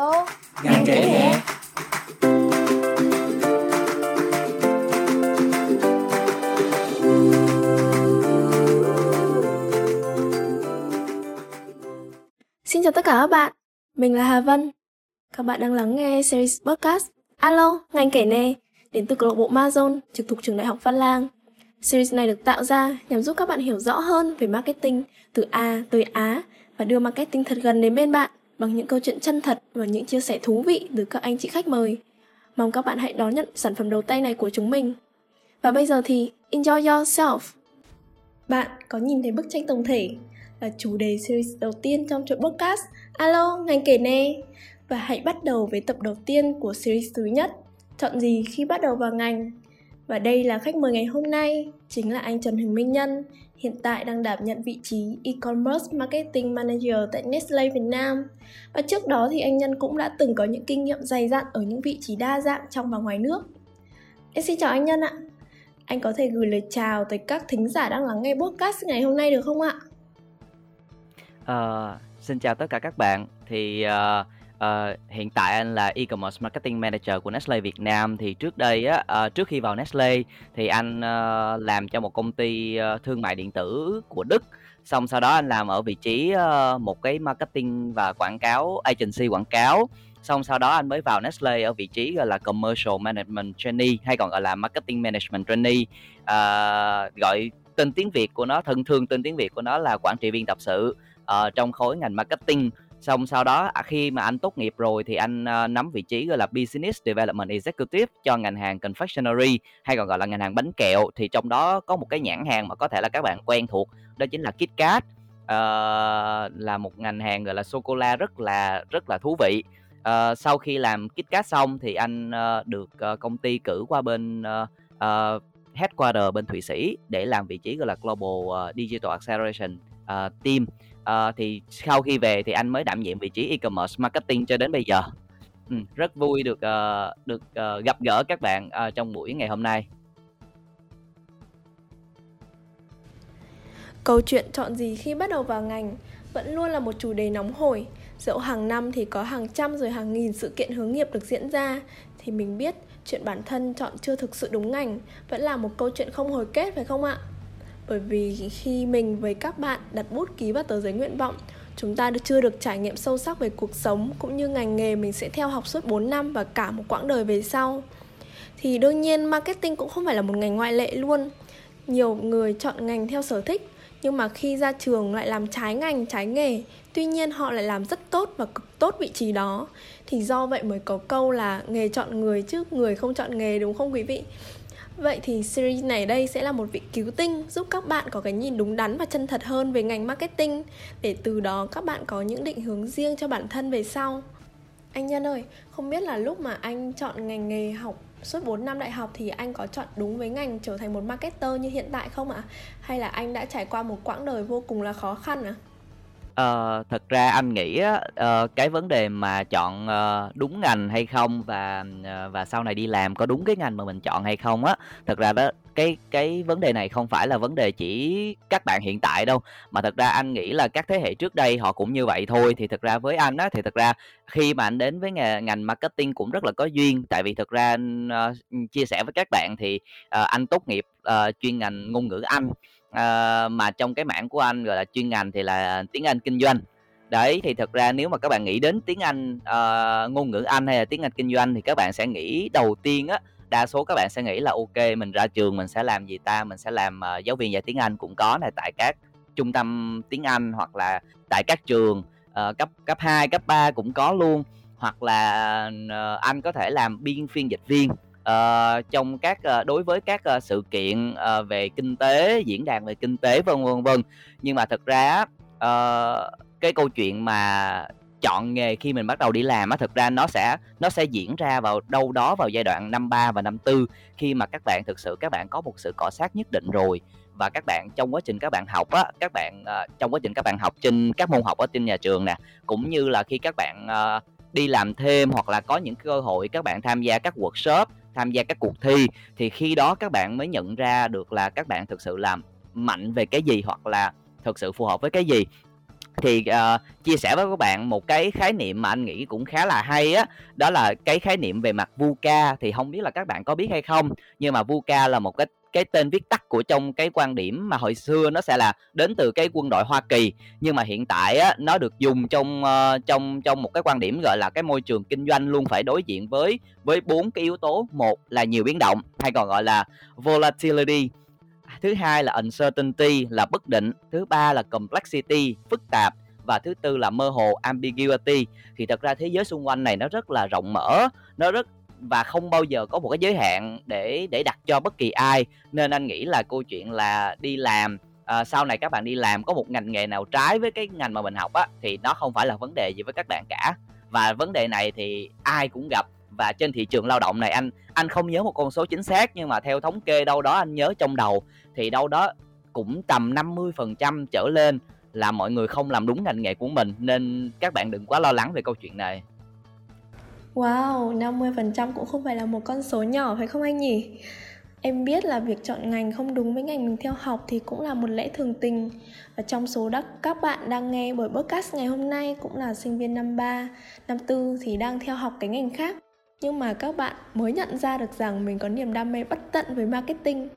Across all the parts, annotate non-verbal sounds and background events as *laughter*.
Alo, Ngành kể nè. Xin chào tất cả các bạn, mình là Hà Vân. Các bạn đang lắng nghe series podcast Alo, ngành kể nè, đến từ câu lạc bộ Mazon, trực thuộc trường đại học Văn Lang. Series này được tạo ra nhằm giúp các bạn hiểu rõ hơn về marketing từ A tới Á và đưa marketing thật gần đến bên bạn bằng những câu chuyện chân thật và những chia sẻ thú vị từ các anh chị khách mời. Mong các bạn hãy đón nhận sản phẩm đầu tay này của chúng mình. Và bây giờ thì enjoy yourself. Bạn có nhìn thấy bức tranh tổng thể là chủ đề series đầu tiên trong chuỗi podcast Alo, ngành kể nè Và hãy bắt đầu với tập đầu tiên của series thứ nhất Chọn gì khi bắt đầu vào ngành Và đây là khách mời ngày hôm nay Chính là anh Trần Huỳnh Minh Nhân Hiện tại đang đảm nhận vị trí E-commerce Marketing Manager tại Nestle Việt Nam Và trước đó thì anh Nhân cũng đã từng có những kinh nghiệm dày dặn ở những vị trí đa dạng trong và ngoài nước Em xin chào anh Nhân ạ Anh có thể gửi lời chào tới các thính giả đang lắng nghe podcast ngày hôm nay được không ạ? À, xin chào tất cả các bạn. Thì uh, Uh, hiện tại anh là e-commerce marketing manager của Nestle Việt Nam. Thì trước đây á, uh, trước khi vào Nestle thì anh uh, làm cho một công ty uh, thương mại điện tử của Đức. Xong sau đó anh làm ở vị trí uh, một cái marketing và quảng cáo agency quảng cáo. Xong sau đó anh mới vào Nestle ở vị trí gọi là commercial management trainee hay còn gọi là marketing management trainee. uh, gọi tên tiếng Việt của nó thân thương tên tiếng Việt của nó là quản trị viên tập sự uh, trong khối ngành marketing xong sau đó à, khi mà anh tốt nghiệp rồi thì anh uh, nắm vị trí gọi là business development executive cho ngành hàng confectionery hay còn gọi là ngành hàng bánh kẹo. Thì trong đó có một cái nhãn hàng mà có thể là các bạn quen thuộc đó chính là KitKat. Uh, là một ngành hàng gọi là sô cô la rất là rất là thú vị. Uh, sau khi làm KitKat xong thì anh uh, được uh, công ty cử qua bên uh, uh, headquarter bên Thụy Sĩ để làm vị trí gọi là Global uh, Digital Acceleration uh, Team. Ờ, thì sau khi về thì anh mới đảm nhiệm vị trí e-commerce marketing cho đến bây giờ. Ừ, rất vui được uh, được uh, gặp gỡ các bạn uh, trong buổi ngày hôm nay. Câu chuyện chọn gì khi bắt đầu vào ngành vẫn luôn là một chủ đề nóng hổi. Dẫu hàng năm thì có hàng trăm rồi hàng nghìn sự kiện hướng nghiệp được diễn ra thì mình biết chuyện bản thân chọn chưa thực sự đúng ngành vẫn là một câu chuyện không hồi kết phải không ạ? Bởi vì khi mình với các bạn đặt bút ký vào tờ giấy nguyện vọng Chúng ta chưa được trải nghiệm sâu sắc về cuộc sống cũng như ngành nghề mình sẽ theo học suốt 4 năm và cả một quãng đời về sau. Thì đương nhiên marketing cũng không phải là một ngành ngoại lệ luôn. Nhiều người chọn ngành theo sở thích nhưng mà khi ra trường lại làm trái ngành, trái nghề Tuy nhiên họ lại làm rất tốt và cực tốt vị trí đó. Thì do vậy mới có câu là nghề chọn người chứ người không chọn nghề đúng không quý vị? Vậy thì series này đây sẽ là một vị cứu tinh giúp các bạn có cái nhìn đúng đắn và chân thật hơn về ngành marketing để từ đó các bạn có những định hướng riêng cho bản thân về sau. Anh Nhân ơi, không biết là lúc mà anh chọn ngành nghề học suốt 4 năm đại học thì anh có chọn đúng với ngành trở thành một marketer như hiện tại không ạ? Hay là anh đã trải qua một quãng đời vô cùng là khó khăn ạ? Ờ, thật ra anh nghĩ á, ờ, cái vấn đề mà chọn ờ, đúng ngành hay không và ờ, và sau này đi làm có đúng cái ngành mà mình chọn hay không á, thật ra đó cái cái vấn đề này không phải là vấn đề chỉ các bạn hiện tại đâu mà thật ra anh nghĩ là các thế hệ trước đây họ cũng như vậy thôi. Thì thật ra với anh á thì thật ra khi mà anh đến với nghề, ngành marketing cũng rất là có duyên. Tại vì thật ra anh, chia sẻ với các bạn thì ờ, anh tốt nghiệp ờ, chuyên ngành ngôn ngữ Anh à, mà trong cái mảng của anh gọi là chuyên ngành thì là tiếng Anh kinh doanh. Đấy thì thật ra nếu mà các bạn nghĩ đến tiếng Anh ờ, ngôn ngữ Anh hay là tiếng Anh kinh doanh thì các bạn sẽ nghĩ đầu tiên á đa số các bạn sẽ nghĩ là ok mình ra trường mình sẽ làm gì ta? Mình sẽ làm uh, giáo viên dạy tiếng Anh cũng có này tại các trung tâm tiếng Anh hoặc là tại các trường uh, cấp cấp 2, cấp 3 cũng có luôn. Hoặc là uh, anh có thể làm biên phiên dịch viên uh, trong các uh, đối với các uh, sự kiện uh, về kinh tế diễn đàn về kinh tế vân vân vân. Nhưng mà thật ra uh, cái câu chuyện mà chọn nghề khi mình bắt đầu đi làm á thực ra nó sẽ nó sẽ diễn ra vào đâu đó vào giai đoạn năm 3 và năm tư khi mà các bạn thực sự các bạn có một sự cọ sát nhất định rồi. Và các bạn trong quá trình các bạn học á các bạn uh, trong quá trình các bạn học trên các môn học ở trên nhà trường nè cũng như là khi các bạn uh, đi làm thêm hoặc là có những cơ hội các bạn tham gia các workshop tham gia các cuộc thi thì khi đó các bạn mới nhận ra được là các bạn thực sự làm mạnh về cái gì hoặc là thực sự phù hợp với cái gì. Thì uh, chia sẻ với các bạn một cái khái niệm mà anh nghĩ cũng khá là hay á đó là cái khái niệm về mặt VUCA thì không biết là các bạn có biết hay không nhưng mà VUCA là một cái cái tên viết tắt của trong cái quan điểm mà hồi xưa nó sẽ là đến từ cái quân đội Hoa Kỳ. Nhưng mà hiện tại á nó được dùng trong uh, trong trong một cái quan điểm gọi là cái môi trường kinh doanh luôn phải đối diện với với bốn cái yếu tố. Một là nhiều biến động hay còn gọi là volatility. À, thứ hai là uncertainty là bất định. Thứ ba là complexity phức tạp. Và thứ tư là mơ hồ ambiguity. Thì thật ra thế giới xung quanh này nó rất là rộng mở nó rất và không bao giờ có một cái giới hạn để để đặt cho bất kỳ ai. Nên anh nghĩ là câu chuyện là đi làm à, sau này các bạn đi làm có một ngành nghề nào trái với cái ngành mà mình học á thì nó không phải là vấn đề gì với các bạn cả. Và vấn đề này thì ai cũng gặp. Và trên thị trường lao động này anh anh không nhớ một con số chính xác nhưng mà theo thống kê đâu đó anh nhớ trong đầu thì đâu đó cũng tầm 50% trở lên là mọi người không làm đúng ngành nghề của mình. Nên các bạn đừng quá lo lắng về câu chuyện này. Wow, 50% cũng không phải là một con số nhỏ phải không anh nhỉ? Em biết là việc chọn ngành không đúng với ngành mình theo học thì cũng là một lẽ thường tình. Và trong số đó các bạn đang nghe buổi podcast ngày hôm nay cũng là sinh viên năm 3, năm 4 thì đang theo học cái ngành khác. Nhưng mà các bạn mới nhận ra được rằng mình có niềm đam mê bất tận với marketing.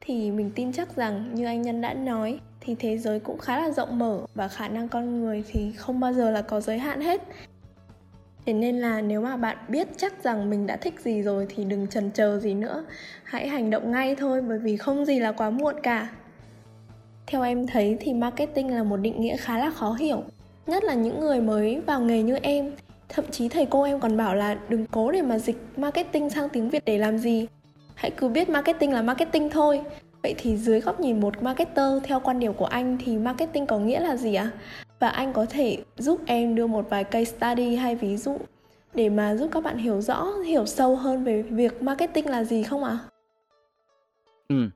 Thì mình tin chắc rằng như anh Nhân đã nói thì thế giới cũng khá là rộng mở và khả năng con người thì không bao giờ là có giới hạn hết. Thế nên là nếu mà bạn biết chắc rằng mình đã thích gì rồi thì đừng chần chờ gì nữa Hãy hành động ngay thôi, bởi vì không gì là quá muộn cả Theo em thấy thì marketing là một định nghĩa khá là khó hiểu, Nhất là những người mới vào nghề như em Thậm chí thầy cô em còn bảo là đừng cố để mà dịch marketing sang tiếng Việt để làm gì Hãy cứ biết marketing là marketing thôi Vậy thì dưới góc nhìn một marketer theo quan điểm của anh thì marketing có nghĩa là gì ạ? À? Và anh có thể giúp em đưa một vài case study hay ví dụ để mà giúp các bạn hiểu rõ, hiểu sâu hơn về việc marketing là gì không ạ? À? Ừ.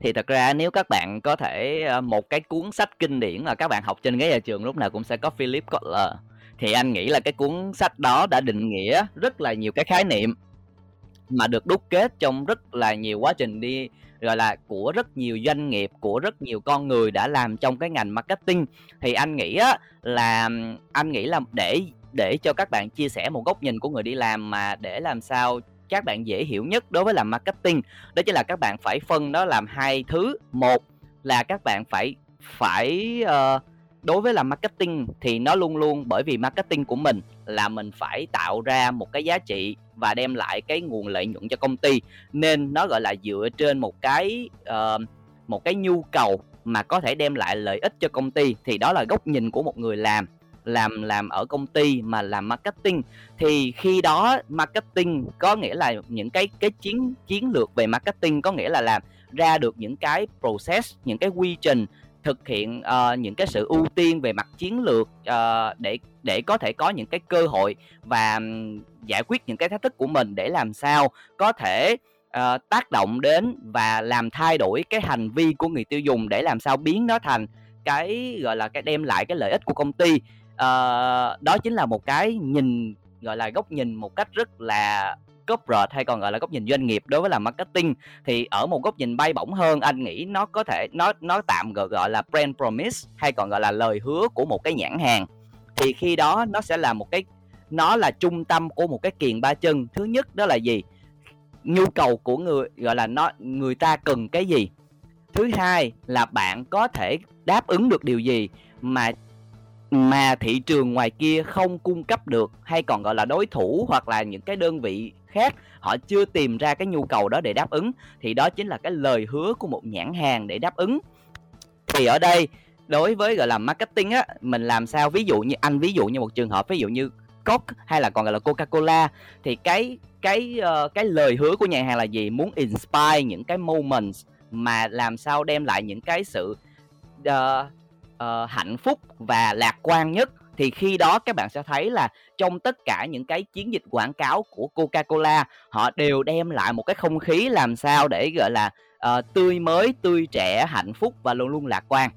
Thì thật ra nếu các bạn có thể ờ, một cái cuốn sách kinh điển mà các bạn học trên ghế nhà trường lúc nào cũng sẽ có Philip Kotler thì anh nghĩ là cái cuốn sách đó đã định nghĩa rất là nhiều cái khái niệm mà được đúc kết trong rất là nhiều quá trình đi gọi là của rất nhiều doanh nghiệp của rất nhiều con người đã làm trong cái ngành marketing. Thì anh nghĩ á là anh nghĩ là để để cho các bạn chia sẻ một góc nhìn của người đi làm mà để làm sao các bạn dễ hiểu nhất đối với làm marketing đó chính là các bạn phải phân nó làm hai thứ. Một là các bạn phải phải uh, đối với là marketing thì nó luôn luôn bởi vì marketing của mình là mình phải tạo ra một cái giá trị và đem lại cái nguồn lợi nhuận cho công ty. Nên nó gọi là dựa trên một cái uh, một cái nhu cầu mà có thể đem lại lợi ích cho công ty. Thì đó là góc nhìn của một người làm làm làm ở công ty mà làm marketing. Thì khi đó marketing có nghĩa là những cái cái chiến chiến lược về marketing có nghĩa là làm ra được những cái process những cái quy trình thực hiện uh, những cái sự ưu tiên về mặt chiến lược uh, để để có thể có những cái cơ hội và giải quyết những cái thách thức của mình để làm sao có thể uh, tác động đến và làm thay đổi cái hành vi của người tiêu dùng để làm sao biến nó thành cái gọi là cái đem lại cái lợi ích của công ty. Uh, đó chính là một cái nhìn gọi là góc nhìn một cách rất là corporate hay còn gọi là góc nhìn doanh nghiệp đối với làm marketing, thì ở một góc nhìn bay bổng hơn, anh nghĩ nó có thể, nó nó tạm gọi gọi là brand promise hay còn gọi là lời hứa của một cái nhãn hàng. Thì khi đó nó sẽ là một cái, nó là trung tâm của một cái kiền ba chân. Thứ nhất đó là gì? Nhu cầu của người, gọi là nó, người ta cần cái gì? Thứ hai là bạn có thể đáp ứng được điều gì mà mà thị trường ngoài kia không cung cấp được hay còn gọi là đối thủ hoặc là những cái đơn vị khác. Họ chưa tìm ra cái nhu cầu đó để đáp ứng. Thì đó chính là cái lời hứa của một nhãn hàng để đáp ứng. Thì ở đây đối với gọi là marketing á mình làm sao? Ví dụ như anh ví dụ như một trường hợp ví dụ như Coke hay là còn gọi là Coca-Cola thì cái cái uh, cái lời hứa của nhà hàng là gì? Muốn inspire những cái moments mà làm sao đem lại những cái sự uh, uh, hạnh phúc và lạc quan nhất thì khi đó các bạn sẽ thấy là trong tất cả những cái chiến dịch quảng cáo của Coca-Cola họ đều đem lại một cái không khí làm sao để gọi là uh, tươi mới, tươi trẻ, hạnh phúc và luôn luôn lạc quan.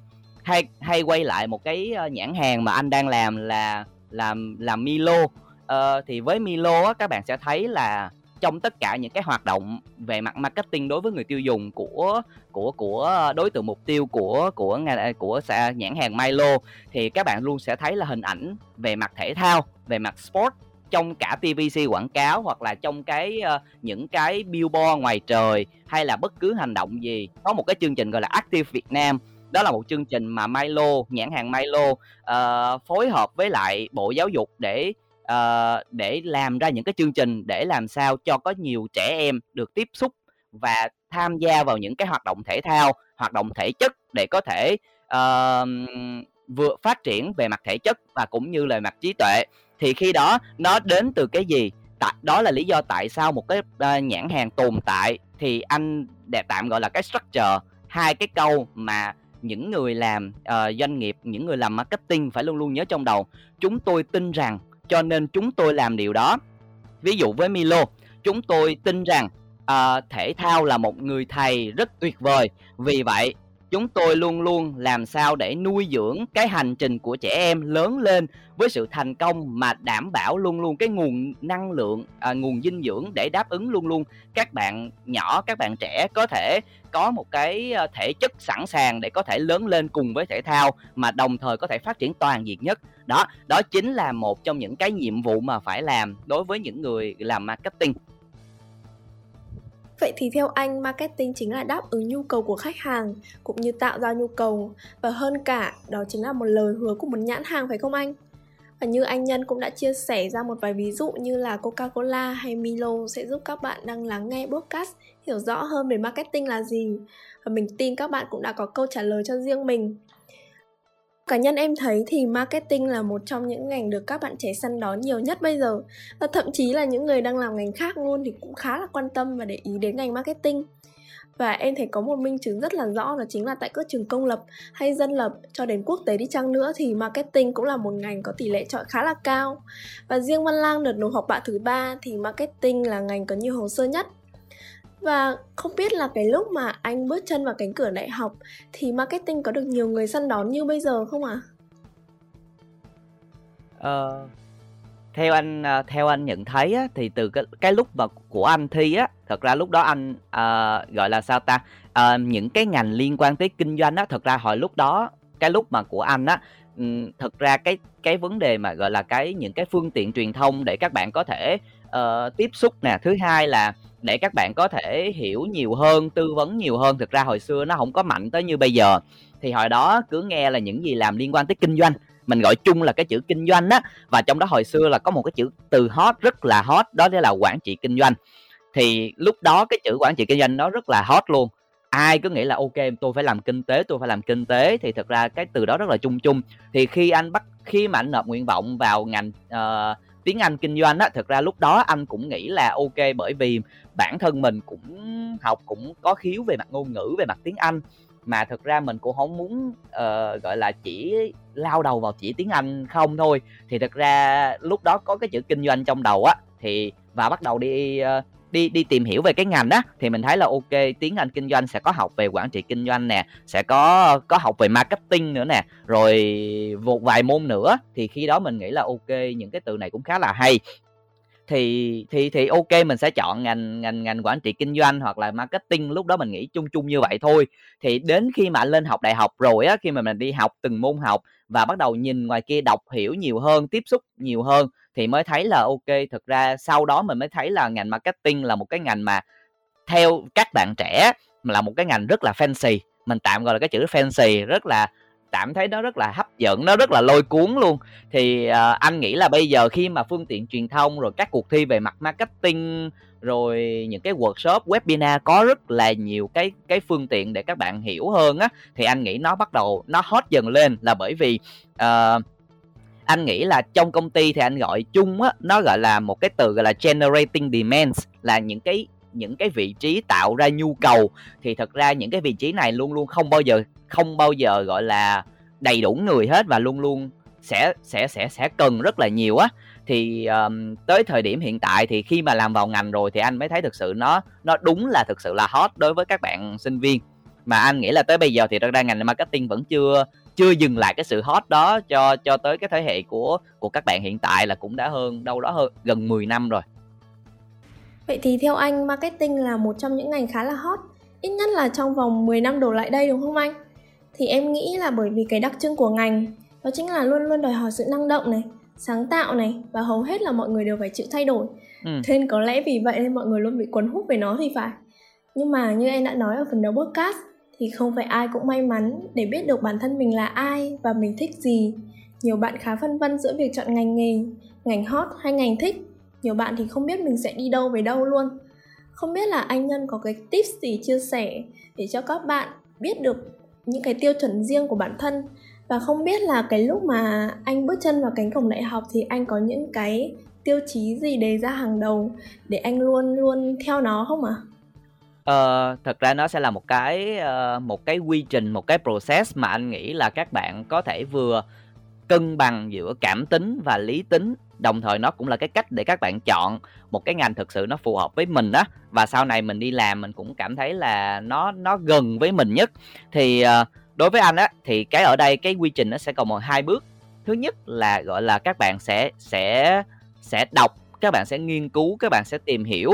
Hay hay quay lại một cái ờ, nhãn hàng mà anh đang làm là làm làm Milo uh, thì với Milo á, các bạn sẽ thấy là trong tất cả những cái hoạt động về mặt marketing đối với người tiêu dùng của của của đối tượng mục tiêu của của à, của nhãn hàng Milo thì các bạn luôn sẽ thấy là hình ảnh về mặt thể thao, về mặt sport trong cả TVC quảng cáo hoặc là trong cái uh, những cái billboard ngoài trời hay là bất cứ hành động gì. Có một cái chương trình gọi là Active Việt Nam. Đó là một chương trình mà Milo nhãn hàng Milo uh, phối hợp với lại Bộ Giáo dục để uh, để làm ra những cái chương trình để làm sao cho có nhiều trẻ em được tiếp xúc và tham gia vào những cái hoạt động thể thao hoạt động thể chất để có thể uh, vừa phát triển về mặt thể chất và cũng như là mặt trí tuệ. Thì khi đó nó đến từ cái gì? Tại đó là lý do tại sao một cái uh, nhãn hàng tồn tại thì anh đẹp tạm gọi là cái structure hai cái câu mà những người làm uh, doanh nghiệp những người làm marketing phải luôn luôn nhớ trong đầu. Chúng tôi tin rằng cho nên chúng tôi làm điều đó. Ví dụ với Milo chúng tôi tin rằng uh, thể thao là một người thầy rất tuyệt vời. Vì vậy chúng tôi luôn luôn làm sao để nuôi dưỡng cái hành trình của trẻ em lớn lên với sự thành công mà đảm bảo luôn luôn cái nguồn năng lượng à, nguồn dinh dưỡng để đáp ứng luôn luôn các bạn nhỏ các bạn trẻ có thể có một cái à, thể chất sẵn sàng để có thể lớn lên cùng với thể thao mà đồng thời có thể phát triển toàn diện nhất. Đó đó chính là một trong những cái nhiệm vụ mà phải làm đối với những người làm marketing. Vậy thì theo anh, marketing chính là đáp ứng nhu cầu của khách hàng cũng như tạo ra nhu cầu và hơn cả đó chính là một lời hứa của một nhãn hàng phải không anh? Và như anh Nhân cũng đã chia sẻ ra một vài ví dụ như là Coca-Cola hay Milo sẽ giúp các bạn đang lắng nghe podcast hiểu rõ hơn về marketing là gì. Và mình tin các bạn cũng đã có câu trả lời cho riêng mình cá nhân em thấy thì marketing là một trong những ngành được các bạn trẻ săn đón nhiều nhất bây giờ. Và thậm chí là những người đang làm ngành khác luôn thì cũng khá là quan tâm và để ý đến ngành marketing. Và em thấy có một minh chứng rất là rõ là chính là tại các trường công lập hay dân lập cho đến quốc tế đi chăng nữa thì marketing cũng là một ngành có tỷ lệ chọi khá là cao. Và riêng Văn Lang đợt nộp học bạ thứ ba thì marketing là ngành có nhiều hồ sơ nhất và không biết là cái lúc mà anh bước chân vào cánh cửa đại học thì marketing có được nhiều người săn đón như bây giờ không ạ? À? Ờ, theo anh à, theo anh nhận thấy á, thì từ cái cái lúc mà của anh thi á, thật ra lúc đó anh uh, gọi là sao ta? Uh, những cái ngành liên quan tới kinh doanh á, thật ra hồi lúc đó cái lúc mà của anh á, thật ra cái cái vấn đề mà gọi là cái những cái phương tiện truyền thông để các bạn có thể uh, tiếp xúc nè, thứ hai là để các bạn có thể hiểu nhiều hơn tư vấn nhiều hơn. Thực ra hồi xưa nó không có mạnh tới như bây giờ. Thì hồi đó cứ nghe là những gì làm liên quan tới kinh doanh. Mình gọi chung là cái chữ kinh doanh á. Và trong đó hồi xưa là có một cái chữ từ hot rất là hot đó là quản trị kinh doanh. Thì lúc đó cái chữ quản trị kinh doanh nó rất là hot luôn. Ai cứ nghĩ là ok tôi phải làm kinh tế tôi phải làm kinh tế. Thì thực ra cái từ đó rất là chung chung. Thì khi anh bắt khi mà anh nộp nguyện vọng vào ngành uh, tiếng Anh kinh doanh á thực ra lúc đó anh cũng nghĩ là ok bởi vì bản thân mình cũng học cũng có khiếu về mặt ngôn ngữ về mặt tiếng Anh. Mà thực ra mình cũng không muốn uh, gọi là chỉ lao đầu vào chỉ tiếng Anh không thôi. Thì thực ra lúc đó có cái chữ kinh doanh trong đầu á thì và bắt đầu đi uh, đi đi tìm hiểu về cái ngành đó, thì mình thấy là ok, tiếng Anh kinh doanh sẽ có học về quản trị kinh doanh nè, sẽ có có học về marketing nữa nè, rồi một vài môn nữa, thì khi đó mình nghĩ là ok, những cái từ này cũng khá là hay thì thì thì ok, mình sẽ chọn ngành ngành ngành quản trị kinh doanh hoặc là marketing, lúc đó mình nghĩ chung chung như vậy thôi. Thì đến khi mà anh lên học đại học rồi á, khi mà mình đi học từng môn học và bắt đầu nhìn ngoài kia đọc hiểu nhiều hơn, tiếp xúc nhiều hơn thì mới thấy là ok, thực ra sau đó mình mới thấy là ngành marketing là một cái ngành mà theo các bạn trẻ là một cái ngành rất là fancy. Mình tạm gọi là cái chữ fancy, rất là tạm thấy nó rất là hấp dẫn nó rất là lôi cuốn luôn. Thì uh, anh nghĩ là bây giờ khi mà phương tiện truyền thông rồi các cuộc thi về mặt marketing rồi những cái workshop webinar có rất là nhiều cái cái phương tiện để các bạn hiểu hơn á thì anh nghĩ nó bắt đầu nó hot dần lên là bởi vì uh, anh nghĩ là trong công ty thì anh gọi chung á nó gọi là một cái từ gọi là generating demands là những cái những cái vị trí tạo ra nhu cầu. Thì thật ra những cái vị trí này luôn luôn không bao giờ không bao giờ gọi là đầy đủ người hết và luôn luôn sẽ sẽ sẽ sẽ cần rất là nhiều á. Thì um, tới thời điểm hiện tại thì khi mà làm vào ngành rồi thì anh mới thấy thực sự nó nó đúng là thực sự là hot đối với các bạn sinh viên. Mà anh nghĩ là tới bây giờ thì thật ra ngành marketing vẫn chưa chưa dừng lại cái sự hot đó cho cho tới cái thế hệ của của các bạn hiện tại là cũng đã hơn đâu đó hơn gần 10 năm rồi. Vậy thì theo anh, marketing là một trong những ngành khá là hot, ít nhất là trong vòng 10 năm đổ lại đây đúng không anh? Thì em nghĩ là bởi vì cái đặc trưng của ngành đó chính là luôn luôn đòi hỏi sự năng động này, sáng tạo này và hầu hết là mọi người đều phải chịu thay đổi. Ừ. Thế nên có lẽ vì vậy nên mọi người luôn bị cuốn hút về nó thì phải. Nhưng mà như em đã nói ở phần đầu podcast thì không phải ai cũng may mắn để biết được bản thân mình là ai và mình thích gì. Nhiều bạn khá phân vân giữa việc chọn ngành nghề, ngành hot hay ngành thích. Nhiều bạn thì không biết mình sẽ đi đâu về đâu luôn. Không biết là anh Nhân có cái tips gì chia sẻ để cho các bạn biết được những cái tiêu chuẩn riêng của bản thân và không biết là cái lúc mà anh bước chân vào cánh cổng đại học thì anh có những cái tiêu chí gì đề ra hàng đầu để anh luôn luôn theo nó không ạ? À? Ờ, thật ra nó sẽ là một cái ờ, một cái quy trình, một cái process mà anh nghĩ là các bạn có thể vừa cân bằng giữa cảm tính và lý tính đồng thời nó cũng là cái cách để các bạn chọn một cái ngành thực sự nó phù hợp với mình đó và sau này mình đi làm mình cũng cảm thấy là nó nó gần với mình nhất. Thì uh, đối với anh á thì cái ở đây cái quy trình nó sẽ còn một hai bước. Thứ nhất là gọi là các bạn sẽ sẽ sẽ đọc các bạn sẽ nghiên cứu các bạn sẽ tìm hiểu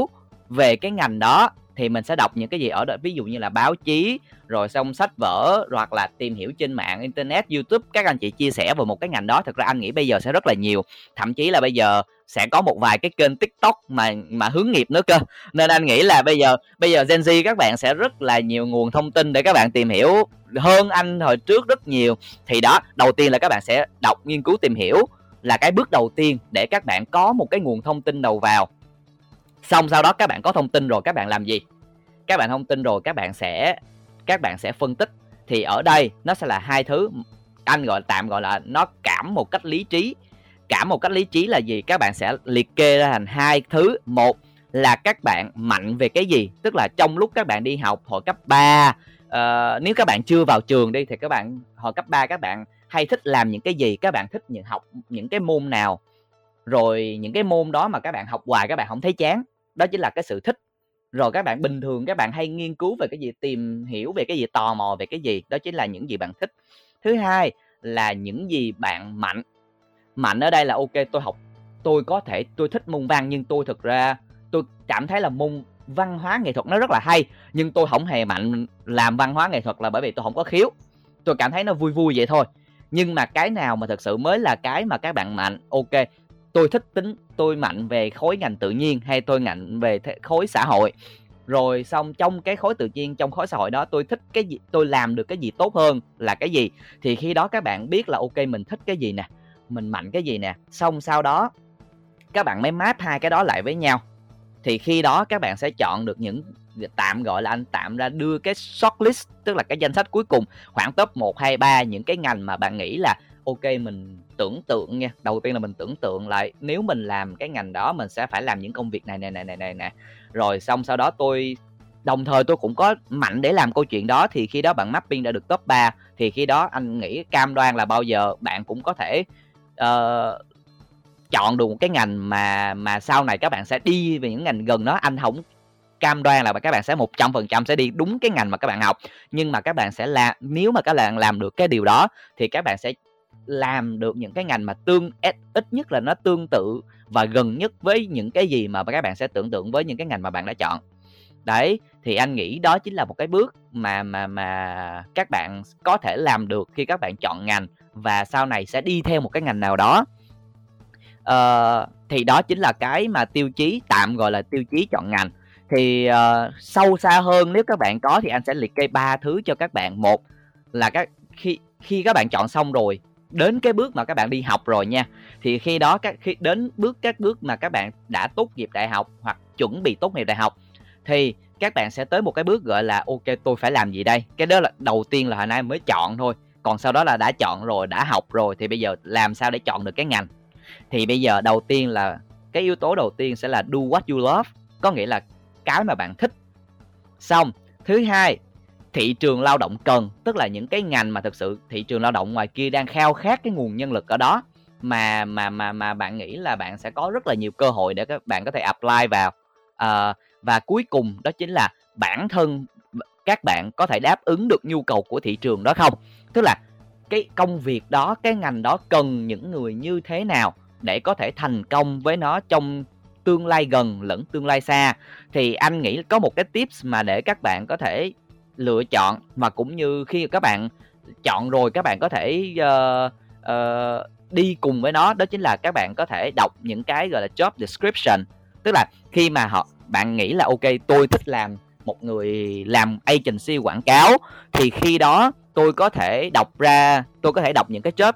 về cái ngành đó thì mình sẽ đọc những cái gì ở đó. Ví dụ như là báo chí, rồi xong sách vở, hoặc là tìm hiểu trên mạng, internet, youtube, các anh chị chia sẻ về một cái ngành đó. Thật ra anh nghĩ bây giờ sẽ rất là nhiều. Thậm chí là bây giờ sẽ có một vài cái kênh tiktok mà mà hướng nghiệp nữa cơ. Nên anh nghĩ là bây giờ bây giờ gen z các bạn sẽ rất là nhiều nguồn thông tin để các bạn tìm hiểu hơn anh hồi trước rất nhiều. Thì đó, đầu tiên là các bạn sẽ đọc, nghiên cứu tìm hiểu là cái bước đầu tiên để các bạn có một cái nguồn thông tin đầu vào xong sau đó các bạn có thông tin rồi các bạn làm gì các bạn thông tin rồi các bạn sẽ các bạn sẽ phân tích thì ở đây nó sẽ là hai thứ anh gọi tạm gọi là nó cảm một cách lý trí cảm một cách lý trí là gì các bạn sẽ liệt kê ra thành hai thứ một là các bạn mạnh về cái gì tức là trong lúc các bạn đi học hồi cấp 3 uh, nếu các bạn chưa vào trường đi thì các bạn hồi cấp 3 các bạn hay thích làm những cái gì các bạn thích những học những cái môn nào rồi những cái môn đó mà các bạn học hoài các bạn không thấy chán đó chính là cái sự thích. Rồi các bạn bình thường các bạn hay nghiên cứu về cái gì, tìm hiểu về cái gì, tò mò về cái gì, đó chính là những gì bạn thích. Thứ hai là những gì bạn mạnh. Mạnh ở đây là ok, tôi học, tôi có thể, tôi thích môn văn nhưng tôi thực ra, tôi cảm thấy là môn văn hóa nghệ thuật nó rất là hay, nhưng tôi không hề mạnh làm văn hóa nghệ thuật là bởi vì tôi không có khiếu. Tôi cảm thấy nó vui vui vậy thôi. Nhưng mà cái nào mà thực sự mới là cái mà các bạn mạnh, ok tôi thích tính tôi mạnh về khối ngành tự nhiên hay tôi mạnh về khối xã hội? Rồi xong trong cái khối tự nhiên, trong khối xã hội đó tôi thích cái gì, tôi làm được cái gì tốt hơn là cái gì? Thì khi đó các bạn biết là ok, mình thích cái gì nè, mình mạnh cái gì nè. Xong sau đó, các bạn mới map hai cái đó lại với nhau. Thì khi đó các bạn sẽ chọn được những tạm gọi là anh tạm ra đưa cái shortlist, tức là cái danh sách cuối cùng, khoảng top 1 2 3 những cái ngành mà bạn nghĩ là ok mình tưởng tượng nha. Đầu tiên là mình tưởng tượng lại nếu mình làm cái ngành đó mình sẽ phải làm những công việc này này này này này nè rồi xong sau đó tôi đồng thời tôi cũng có mạnh để làm câu chuyện đó thì khi đó bạn mapping đã được top 3 thì khi đó anh nghĩ cam đoan là bao giờ bạn cũng có thể uh, chọn được một cái ngành mà mà sau này các bạn sẽ đi về những ngành gần đó. Anh không cam đoan là các bạn sẽ một trăm phần trăm sẽ đi đúng cái ngành mà các bạn học nhưng mà các bạn sẽ là nếu mà các bạn làm được cái điều đó thì các bạn sẽ làm được những cái ngành mà tương ít nhất là nó tương tự và gần nhất với những cái gì mà các bạn sẽ tưởng tượng với những cái ngành mà bạn đã chọn. Đấy thì anh nghĩ đó chính là một cái bước mà mà mà các bạn có thể làm được khi các bạn chọn ngành và sau này sẽ đi theo một cái ngành nào đó. Uh, thì đó chính là cái mà tiêu chí tạm gọi là tiêu chí chọn ngành. Thì uh, sâu xa hơn nếu các bạn có thì anh sẽ liệt kê ba thứ cho các bạn. Một là các khi khi các bạn chọn xong rồi đến cái bước mà các bạn đi học rồi nha. Thì khi đó các, khi đến bước, các bước mà các bạn đã tốt nghiệp đại học hoặc chuẩn bị tốt nghiệp đại học, thì các bạn sẽ tới một cái bước gọi là, ok, tôi phải làm gì đây? Cái đó là đầu tiên là hồi nay mới chọn thôi. Còn sau đó là đã chọn rồi, đã học rồi, thì bây giờ làm sao để chọn được cái ngành? Thì bây giờ đầu tiên là, cái yếu tố đầu tiên sẽ là do what you love, có nghĩa là cái mà bạn thích. Xong, thứ hai thị trường lao động cần tức là những cái ngành mà thực sự thị trường lao động ngoài kia đang khao khát cái nguồn nhân lực ở đó mà mà mà mà bạn nghĩ là bạn sẽ có rất là nhiều cơ hội để các bạn có thể apply vào. À, và cuối cùng đó chính là bản thân các bạn có thể đáp ứng được nhu cầu của thị trường đó không? Tức là cái công việc đó cái ngành đó cần những người như thế nào để có thể thành công với nó trong tương lai gần lẫn tương lai xa? Thì anh nghĩ có một cái tips mà để các bạn có thể lựa chọn mà cũng như khi các bạn chọn rồi các bạn có thể uh, uh, đi cùng với nó đó chính là các bạn có thể đọc những cái gọi là job description. Tức là khi mà họ bạn nghĩ là ok tôi thích làm một người làm agency quảng cáo thì khi đó tôi có thể đọc ra tôi có thể đọc những cái job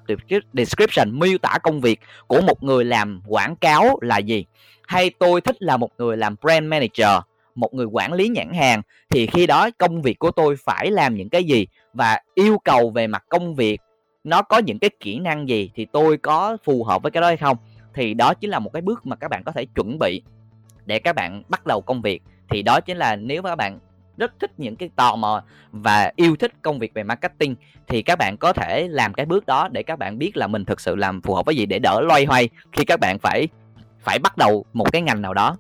description miêu tả công việc của một người làm quảng cáo là gì. Hay tôi thích là một người làm brand manager một người quản lý nhãn hàng, thì khi đó công việc của tôi phải làm những cái gì? Và yêu cầu về mặt công việc, nó có những cái kỹ năng gì thì tôi có phù hợp với cái đó hay không? Thì đó chính là một cái bước mà các bạn có thể chuẩn bị để các bạn bắt đầu công việc. Thì đó chính là nếu mà các bạn rất thích những cái tò mò và yêu thích công việc về marketing, thì các bạn có thể làm cái bước đó để các bạn biết là mình thực sự làm phù hợp với gì để đỡ loay hoay khi các bạn phải phải bắt đầu một cái ngành nào đó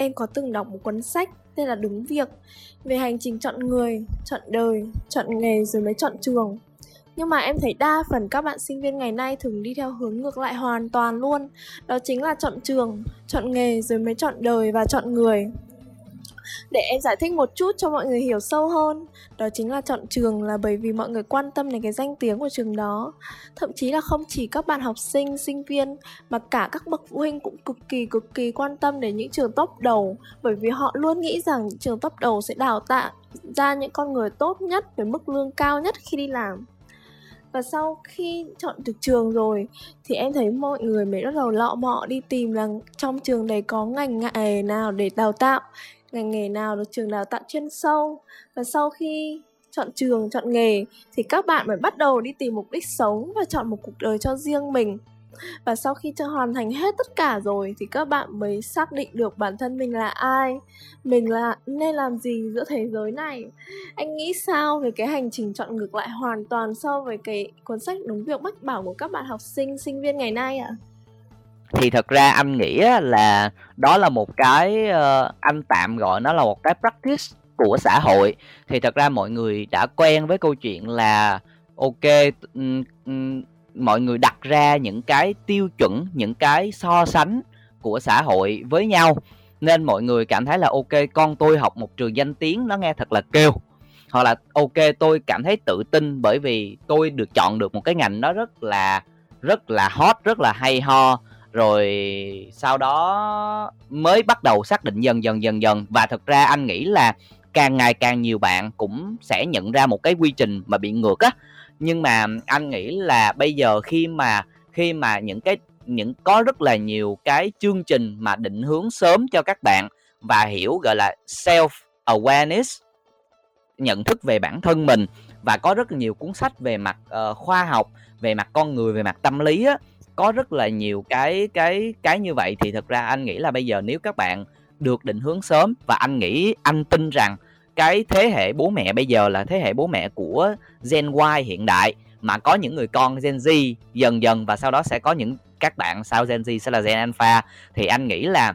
em có từng đọc một cuốn sách tên là đúng việc về hành trình chọn người, chọn đời, chọn nghề rồi mới chọn trường. Nhưng mà em thấy đa phần các bạn sinh viên ngày nay thường đi theo hướng ngược lại hoàn toàn luôn. Đó chính là chọn trường, chọn nghề rồi mới chọn đời và chọn người để em giải thích một chút cho mọi người hiểu sâu hơn. Đó chính là chọn trường là bởi vì mọi người quan tâm đến cái danh tiếng của trường đó. Thậm chí là không chỉ các bạn học sinh sinh viên, mà cả các bậc phụ huynh cũng cực kỳ cực kỳ quan tâm đến những trường top đầu, bởi vì họ luôn nghĩ rằng những trường top đầu sẽ đào tạo ra những con người tốt nhất với mức lương cao nhất khi đi làm. Và sau khi chọn được trường rồi, thì em thấy mọi người mới bắt đầu lọ mọ đi tìm là trong trường đấy có ngành nghề nào để đào tạo ngành nghề nào được trường đào tạo chuyên sâu? Và sau khi chọn trường, chọn nghề, thì các bạn mới bắt đầu đi tìm mục đích sống và chọn một cuộc đời cho riêng mình. Và sau khi cho hoàn thành hết tất cả rồi, thì các bạn mới xác định được bản thân mình là ai, mình là, nên làm gì giữa thế giới này. Anh nghĩ sao về cái hành trình chọn ngược lại hoàn toàn so với cái cuốn sách đúng việc mách bảo của các bạn học sinh sinh viên ngày nay ạ? à? Thì thật ra anh nghĩ là đó là một cái ờ, anh tạm gọi nó là một cái practice của xã hội. Thì thật ra mọi người đã quen với câu chuyện là ok um, um, mọi người đặt ra những cái tiêu chuẩn những cái so sánh của xã hội với nhau. Nên mọi người cảm thấy là ok con tôi học một trường danh tiếng nó nghe thật là kêu. Hoặc là ok tôi cảm thấy tự tin bởi vì tôi được chọn được một cái ngành nó rất là rất là hot rất là hay ho rồi sau đó mới bắt đầu xác định dần dần dần dần. Và thực ra anh nghĩ là càng ngày càng nhiều bạn cũng sẽ nhận ra một cái quy trình mà bị ngược á. Nhưng mà anh nghĩ là bây giờ khi mà khi mà những cái những có rất là nhiều cái chương trình mà định hướng sớm cho các bạn và hiểu gọi là self awareness nhận thức về bản thân mình và có rất là nhiều cuốn sách về mặt uh, khoa học về mặt con người về mặt tâm lý á có rất là nhiều cái cái cái như vậy thì thật ra anh nghĩ là bây giờ nếu các bạn được định hướng sớm và anh nghĩ anh tin rằng cái thế hệ bố mẹ bây giờ là thế hệ bố mẹ của Gen Y hiện đại mà có những người con Gen Z dần dần và sau đó sẽ có những các bạn sau Gen Z sẽ là Gen Alpha thì anh nghĩ là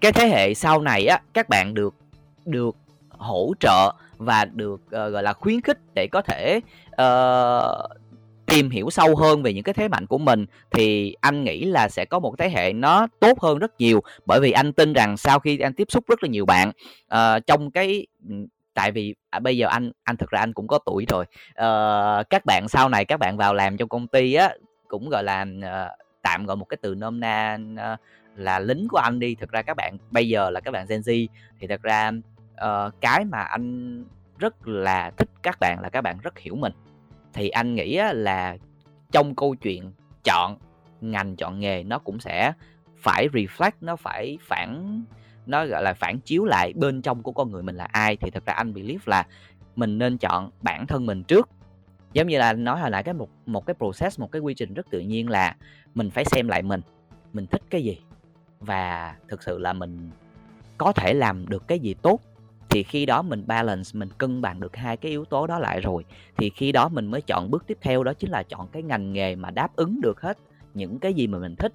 cái thế hệ sau này á các bạn được được hỗ trợ và được uh, gọi là khuyến khích để có thể uh, tìm hiểu sâu hơn về những cái thế mạnh của mình thì anh nghĩ là sẽ có một thế hệ nó tốt hơn rất nhiều. Bởi vì anh tin rằng sau khi anh tiếp xúc rất là nhiều bạn uh, trong cái ừ, tại vì à, bây giờ anh anh thực ra anh cũng có tuổi rồi uh, các bạn sau này các bạn vào làm trong công ty á cũng gọi là uh, tạm gọi một cái từ nôm na uh, là lính của anh đi. Thực ra các bạn bây giờ là các bạn Gen Z thì thật ra uh, cái mà anh rất là thích các bạn là các bạn rất hiểu mình thì anh nghĩ là trong câu chuyện chọn ngành, chọn nghề, nó cũng sẽ phải reflect, nó phải phản, nó gọi là phản chiếu lại bên trong của con người mình là ai. Thì thật ra anh believe là mình nên chọn bản thân mình trước. Giống như là nói hồi nãy, cái một một cái process, một cái quy trình rất tự nhiên là mình phải xem lại mình mình thích cái gì và thực sự là mình có thể làm được cái gì tốt thì khi đó mình balance, mình cân bằng được hai cái yếu tố đó lại rồi. Thì khi đó mình mới chọn bước tiếp theo, đó chính là chọn cái ngành nghề mà đáp ứng được hết những cái gì mà mình thích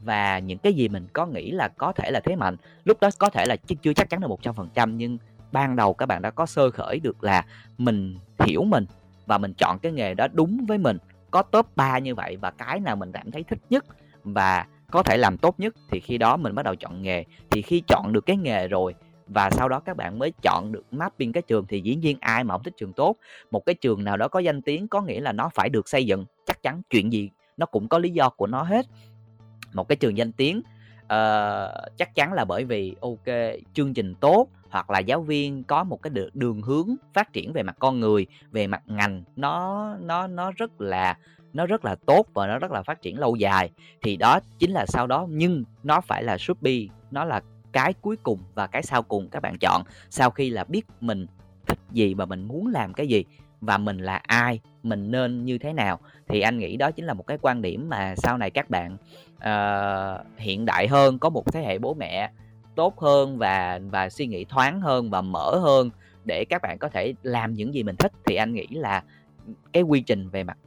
và những cái gì mình có nghĩ là có thể là thế mạnh. Lúc đó có thể là chưa chắc chắn được một trăm phần trăm, nhưng ban đầu các bạn đã có sơ khởi được là mình hiểu mình và mình chọn cái nghề đó đúng với mình, có top 3 như vậy và cái nào mình cảm thấy thích nhất và có thể làm tốt nhất. Thì khi đó mình bắt đầu chọn nghề. Thì khi chọn được cái nghề rồi và sau đó các bạn mới chọn được mapping cái trường thì dĩ nhiên ai mà không thích trường tốt. Một cái trường nào đó có danh tiếng có nghĩa là nó phải được xây dựng chắc chắn chuyện gì nó cũng có lý do của nó hết. Một cái trường danh tiếng uh, chắc chắn là bởi vì ok chương trình tốt hoặc là giáo viên có một cái đường hướng phát triển về mặt con người về mặt ngành nó nó nó rất là nó rất là tốt và nó rất là phát triển lâu dài. Thì đó chính là sau đó nhưng nó phải là Shopee nó là cái cuối cùng và cái sau cùng các bạn chọn. Sau khi là biết mình thích gì và mình muốn làm cái gì và mình là ai mình nên như thế nào thì anh nghĩ đó chính là một cái quan điểm mà sau này các bạn uh, hiện đại hơn có một thế hệ bố mẹ tốt hơn và và suy nghĩ thoáng hơn và mở hơn để các bạn có thể làm những gì mình thích thì anh nghĩ là cái quy trình về mặt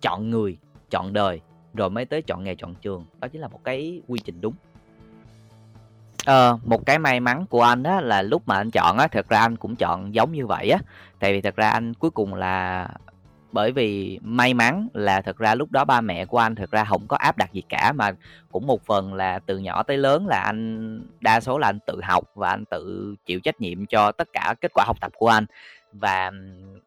chọn người chọn đời rồi mới tới chọn nghề chọn trường đó chính là một cái quy trình đúng. Ờ, một cái may mắn của anh á là lúc mà anh chọn á, thật ra anh cũng chọn giống như vậy á. Tại vì thật ra anh cuối cùng là bởi vì may mắn là thật ra lúc đó ba mẹ của anh thật ra không có áp đặt gì cả mà cũng một phần là từ nhỏ tới lớn là anh đa số là anh tự học và anh tự chịu trách nhiệm cho tất cả kết quả học tập của anh và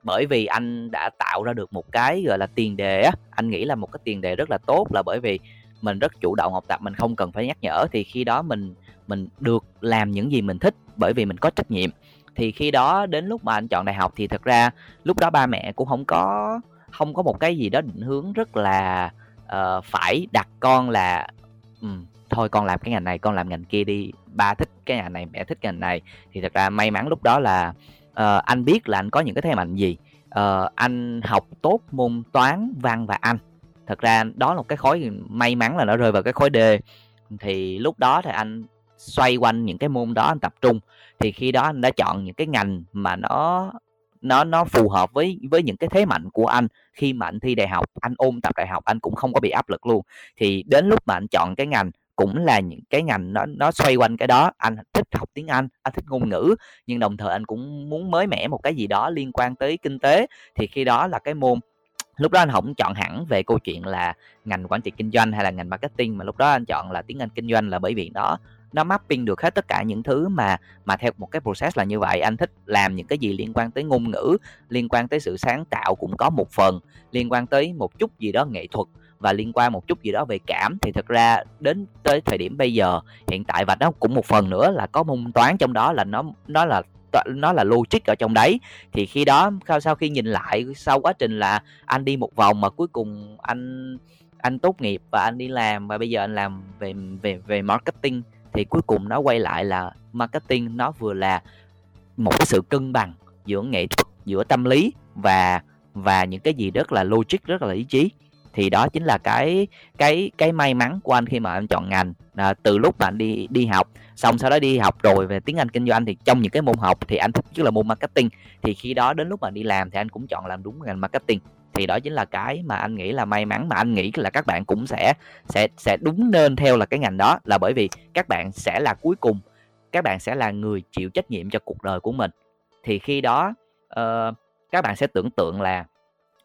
bởi vì anh đã tạo ra được một cái gọi là tiền đề á anh nghĩ là một cái tiền đề rất là tốt là bởi vì mình rất chủ động học tập mình không cần phải nhắc nhở thì khi đó mình mình được làm những gì mình thích bởi vì mình có trách nhiệm. Thì khi đó đến lúc mà anh chọn đại học thì thật ra lúc đó ba mẹ cũng không có không có một cái gì đó định hướng rất là uh, phải đặt con là um, thôi con làm cái ngành này con làm ngành kia đi ba thích cái ngành này mẹ thích cái ngành này. Thì thật ra may mắn lúc đó là uh, anh biết là anh có những cái thế mạnh gì. Uh, anh học tốt môn toán văn và anh thật ra đó là một cái khối may mắn là nó rơi vào cái khối D thì lúc đó thì anh xoay quanh những cái môn đó, anh tập trung. Thì khi đó anh đã chọn những cái ngành mà nó nó nó phù hợp với với những cái thế mạnh của anh. Khi mà anh thi đại học, anh ôn tập đại học, anh cũng không có bị áp lực luôn. Thì đến lúc mà anh chọn cái ngành cũng là những cái ngành nó nó xoay quanh cái đó. Anh thích học tiếng anh anh thích ngôn ngữ, nhưng đồng thời anh cũng muốn mới mẻ một cái gì đó liên quan tới kinh tế. Thì khi đó là cái môn lúc đó anh không chọn hẳn về câu chuyện là ngành quản trị kinh doanh hay là ngành marketing, mà lúc đó anh chọn là tiếng anh kinh doanh là bởi vì đó, nó mapping được hết tất cả những thứ mà mà theo một cái process là như vậy. Anh thích làm những cái gì liên quan tới ngôn ngữ, liên quan tới sự sáng tạo cũng có một phần, liên quan tới một chút gì đó nghệ thuật và liên quan một chút gì đó về cảm. Thì thực ra đến tới thời điểm bây giờ, hiện tại và nó cũng một phần nữa là có môn toán trong đó là nó nó là nó là logic ở trong đấy. Thì khi đó sau khi nhìn lại sau quá trình là anh đi một vòng mà cuối cùng anh anh tốt nghiệp và anh đi làm và bây giờ anh làm về về về marketing, thì cuối cùng nó quay lại là marketing nó vừa là một cái sự cân bằng giữa nghệ thuật, giữa tâm lý và và những cái gì rất là logic, rất là lý trí thì đó chính là cái cái cái may mắn của anh khi mà anh chọn ngành. À, từ lúc bạn đi đi học xong sau đó đi học rồi về tiếng Anh kinh doanh thì trong những cái môn học thì anh thích nhất là môn marketing. Thì khi đó đến lúc mà đi làm thì anh cũng chọn làm đúng ngành marketing. Thì đó chính là cái mà anh nghĩ là may mắn mà anh nghĩ là các bạn cũng sẽ sẽ sẽ đúng nên theo là cái ngành đó. Là bởi vì các bạn sẽ là cuối cùng các bạn sẽ là người chịu trách nhiệm cho cuộc đời của mình. Thì khi đó uh, các bạn sẽ tưởng tượng là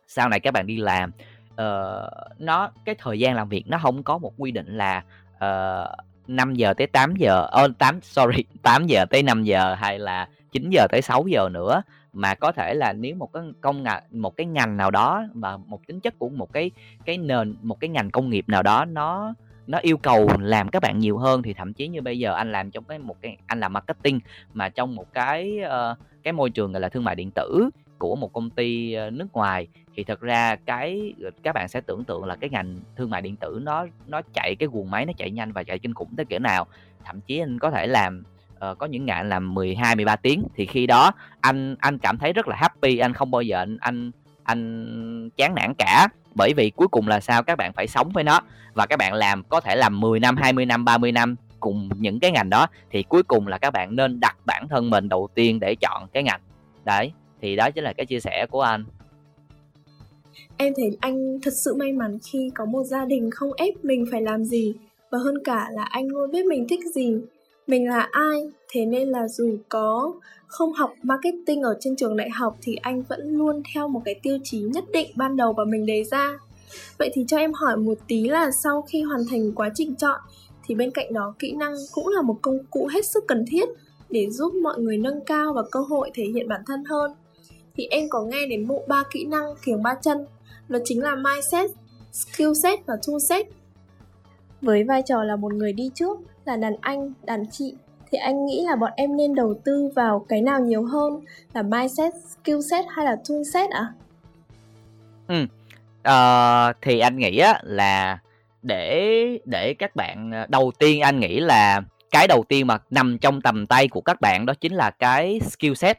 sau này các bạn đi làm uh, nó cái thời gian làm việc nó không có một quy định là ờ, uh, 5 giờ tới 8 giờ, ờ, oh, 8 sorry, *laughs* 8 giờ tới 5 giờ hay là 9 giờ tới 6 giờ nữa. Mà có thể là nếu một cái công ngành một cái ngành nào đó và một tính chất của một cái cái nền một cái ngành công nghiệp nào đó nó nó yêu cầu làm các bạn nhiều hơn thì thậm chí như bây giờ anh làm trong cái một cái anh làm marketing mà trong một cái uh, cái môi trường gọi là thương mại điện tử của một công ty ờ, nước ngoài. Thì thật ra cái ờ, các bạn sẽ tưởng tượng là cái ngành thương mại điện tử nó nó chạy cái guồng máy nó chạy nhanh và chạy kinh khủng tới kiểu nào. Thậm chí anh có thể làm uh, có những ngày anh làm 12 13 tiếng thì khi đó anh anh cảm thấy rất là happy anh không bao giờ anh anh anh chán nản cả. Bởi vì cuối cùng là sao? Các bạn phải sống với nó và các bạn làm có thể làm 10 năm 20 năm 30 năm cùng những cái ngành đó thì cuối cùng là các bạn nên đặt bản thân mình đầu tiên để chọn cái ngành. Đấy thì đó chính là cái chia sẻ của anh. Em thấy anh thật sự may mắn khi có một gia đình không ép mình phải làm gì, và hơn cả là anh luôn biết mình thích gì. Mình là ai, thế nên là dù có không học marketing ở trên trường đại học thì anh vẫn luôn theo một cái tiêu chí nhất định ban đầu mà mình đề ra. Vậy thì cho em hỏi một tí là sau khi hoàn thành quá trình chọn, thì bên cạnh đó kỹ năng cũng là một công cụ hết sức cần thiết để giúp mọi người nâng cao và cơ hội thể hiện bản thân hơn. Thì em có nghe đến bộ ba kỹ năng kiềng ba chân, đó chính là mindset, skill set và tool set. Với vai trò là một người đi trước, là đàn anh, đàn chị thì anh nghĩ là bọn em nên đầu tư vào cái nào nhiều hơn là mindset, skill set hay là tool set ạ? À? Ừ. Ờ, thì anh nghĩ á là để để các bạn ờ, đầu tiên anh nghĩ là cái đầu tiên mà nằm trong tầm tay của các bạn đó chính là cái skill set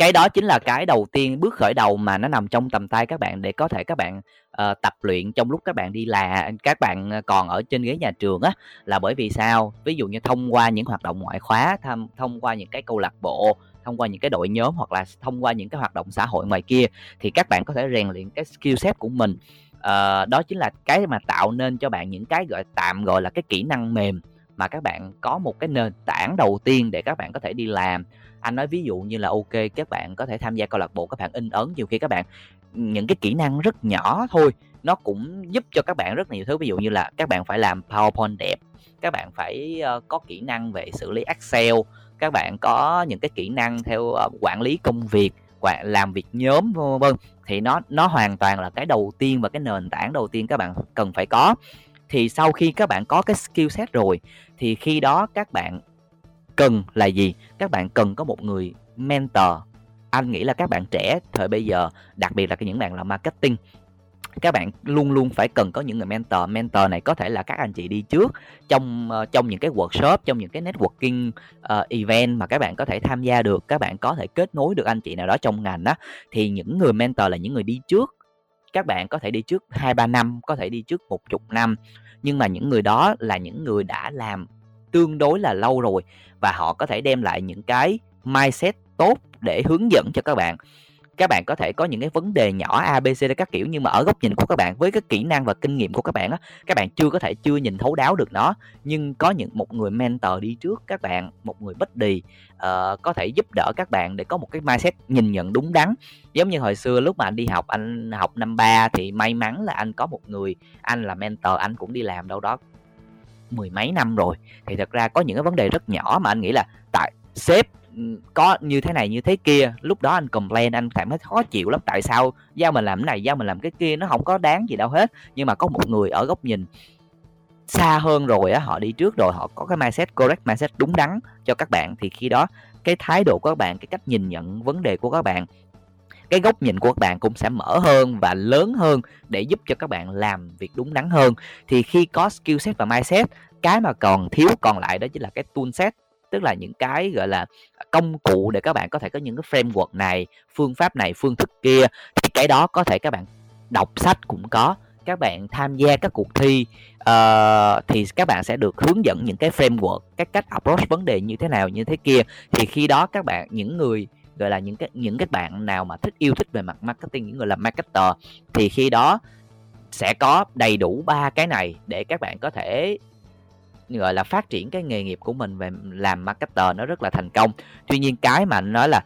cái đó chính là cái đầu tiên bước khởi đầu mà nó nằm trong tầm tay các bạn để có thể các bạn uh, tập luyện trong lúc các bạn đi là các bạn ờ, còn ở trên ghế nhà trường á là bởi vì sao? Ví dụ như thông qua những hoạt động ngoại khóa tham thông qua những cái câu lạc bộ thông qua những cái đội nhóm hoặc là thông qua những cái hoạt động xã hội ngoài kia thì các bạn có thể rèn luyện cái skill set của mình. Uh, đó chính là cái mà tạo nên cho bạn những cái gọi tạm gọi là cái kỹ năng mềm mà các bạn có một cái nền tảng đầu tiên để các bạn có thể đi làm anh nói ví dụ như là ok các bạn có thể tham gia câu lạc bộ các bạn in ấn nhiều khi các bạn những cái kỹ năng rất nhỏ thôi nó cũng giúp cho các bạn rất nhiều thứ. Ví dụ như là các bạn phải làm powerpoint đẹp các bạn phải uh, có kỹ năng về xử lý excel các bạn có những cái kỹ năng theo uh, quản lý công việc quản làm việc nhóm vân vân thì nó nó hoàn toàn là cái đầu tiên và cái nền tảng đầu tiên các bạn cần phải có. Thì sau khi các bạn có cái skill set rồi thì khi đó các bạn cần là gì? Các bạn cần có một người mentor. Anh nghĩ là các bạn trẻ thời bây giờ đặc biệt là những bạn làm marketing các bạn luôn luôn phải cần có những người mentor. Mentor này có thể là các anh chị đi trước trong ờ, trong những cái workshop trong những cái networking uh, event mà các bạn có thể tham gia được các bạn có thể kết nối được anh chị nào đó trong ngành đó thì những người mentor là những người đi trước. Các bạn có thể đi trước hai ba năm có thể đi trước một chục năm nhưng mà những người đó là những người đã làm tương đối là lâu rồi và họ có thể đem lại những cái mindset tốt để hướng dẫn cho các bạn. Các bạn có thể có những cái vấn đề nhỏ abc các kiểu nhưng mà ở góc nhìn của các bạn với cái kỹ năng và kinh nghiệm của các bạn á các bạn chưa có thể chưa nhìn thấu đáo được nó. Nhưng có những một người mentor đi trước các bạn một người bất đi uh, có thể giúp đỡ các bạn để có một cái mindset nhìn nhận đúng đắn. Giống như hồi xưa lúc mà anh đi học anh học năm ba thì may mắn là anh có một người anh là mentor anh cũng đi làm đâu đó mười mấy năm rồi. Thì thật ra có những cái vấn đề rất nhỏ mà anh nghĩ là tại sếp ừ, có như thế này như thế kia, lúc đó anh complain, anh cảm thấy khó chịu lắm. Tại sao giao mình làm cái này, giao mình làm cái kia, nó không có đáng gì đâu hết. Nhưng mà có một người ở góc nhìn xa hơn rồi á, họ đi trước rồi, họ có cái mindset, correct mindset đúng đắn cho các bạn. Thì khi đó, cái thái độ của các bạn, cái cách nhìn nhận vấn đề của các bạn cái góc nhìn của các bạn cũng sẽ mở hơn và lớn hơn để giúp cho các bạn làm việc đúng đắn hơn. Thì khi có skill set và mindset cái mà còn thiếu còn lại đó chính là cái tool set tức là những cái gọi là công cụ để các bạn có thể có những cái framework này phương pháp này phương thức kia. Thì cái đó có thể các bạn đọc sách cũng có các bạn tham gia các cuộc thi uh, thì các bạn sẽ được hướng dẫn những cái framework các cách approach vấn đề như thế nào như thế kia. Thì khi đó các bạn những người gọi là những cái những cái bạn nào mà thích, yêu thích về mặt marketing, những người làm marketer, thì khi đó sẽ có đầy đủ ba cái này để các bạn có thể, gọi là, phát triển cái nghề nghiệp của mình về làm marketer nó rất là thành công. Tuy nhiên cái mà anh nói là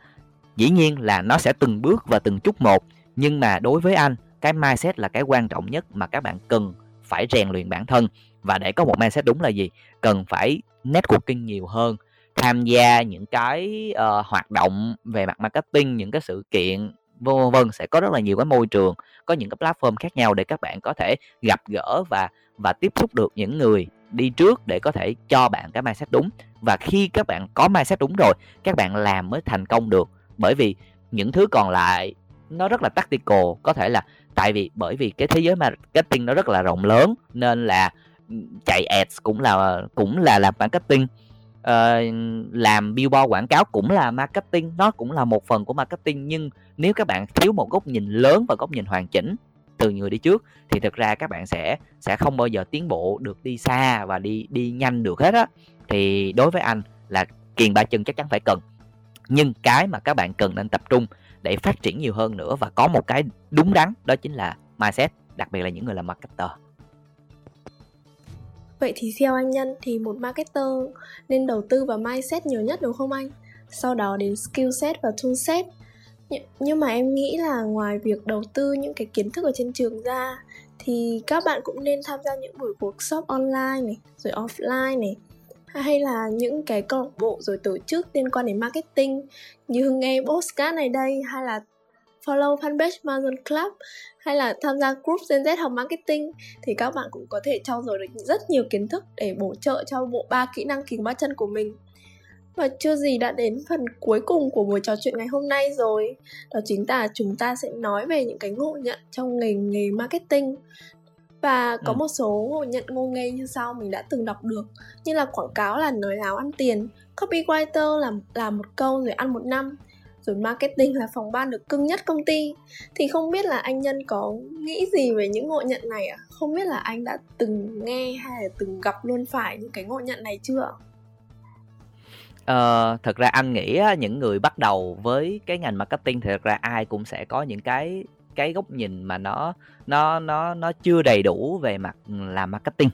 dĩ nhiên là nó sẽ từng bước và từng chút một, nhưng mà đối với anh, cái mindset là cái quan trọng nhất mà các bạn cần phải rèn luyện bản thân. Và để có một mindset đúng là gì? Cần phải networking nhiều hơn tham gia những cái uh, hoạt động về mặt marketing những cái sự kiện vân vân sẽ có rất là nhiều cái môi trường có những cái platform khác nhau để các bạn có thể gặp gỡ và và tiếp xúc được những người đi trước để có thể cho bạn cái mindset đúng. Và khi các bạn có mindset đúng rồi các bạn làm mới thành công được. Bởi vì những thứ còn lại nó rất là tactical có thể là tại vì bởi vì cái thế giới marketing nó rất là rộng lớn nên là ừ, chạy ads cũng là cũng là làm marketing uh, làm billboard quảng cáo cũng là marketing nó cũng là một phần của marketing nhưng nếu các bạn thiếu một góc nhìn lớn và góc nhìn hoàn chỉnh từ người đi trước thì thực ra các bạn sẽ sẽ không bao giờ tiến bộ được đi xa và đi đi nhanh được hết á. Thì đối với anh là kiền ba chân chắc chắn phải cần. Nhưng cái mà các bạn cần nên tập trung để phát triển nhiều hơn nữa và có một cái đúng đắn đó chính là mindset đặc biệt là những người làm marketer. Vậy thì theo anh Nhân thì một marketer nên đầu tư vào mindset nhiều nhất đúng không anh? Sau đó đến skill set và tool set nhưng mà em nghĩ là ngoài việc đầu tư những cái kiến thức ở trên trường ra thì các bạn cũng nên tham gia những buổi workshop online này, rồi offline này hay là những cái câu lạc bộ rồi tổ chức liên quan đến marketing như nghe postcard này đây, hay là follow fanpage Amazon Club hay là tham gia group Gen Z học marketing thì các bạn cũng có thể trau dồi được rất nhiều kiến thức để bổ trợ cho bộ ba kỹ năng kính ba chân của mình. Và chưa gì đã đến phần cuối cùng của buổi trò chuyện ngày hôm nay rồi Đó chính là chúng ta sẽ nói về những cái ngộ nhận trong nghề nghề marketing và có ừ. một số ngộ nhận ngô nghê như sau mình đã từng đọc được như là quảng cáo là nói láo ăn tiền copywriter là làm một câu rồi ăn một năm rồi marketing là phòng ban được cưng nhất công ty. Thì không biết là anh nhân có nghĩ gì về những ngộ nhận này ạ à? không biết là anh đã từng nghe hay là từng gặp luôn phải những cái ngộ nhận này chưa? Ờ, thật ra anh nghĩ á, những người bắt đầu với cái ngành marketing thì thật ra ai cũng sẽ có những cái cái góc nhìn mà nó nó nó nó chưa đầy đủ về mặt làm marketing.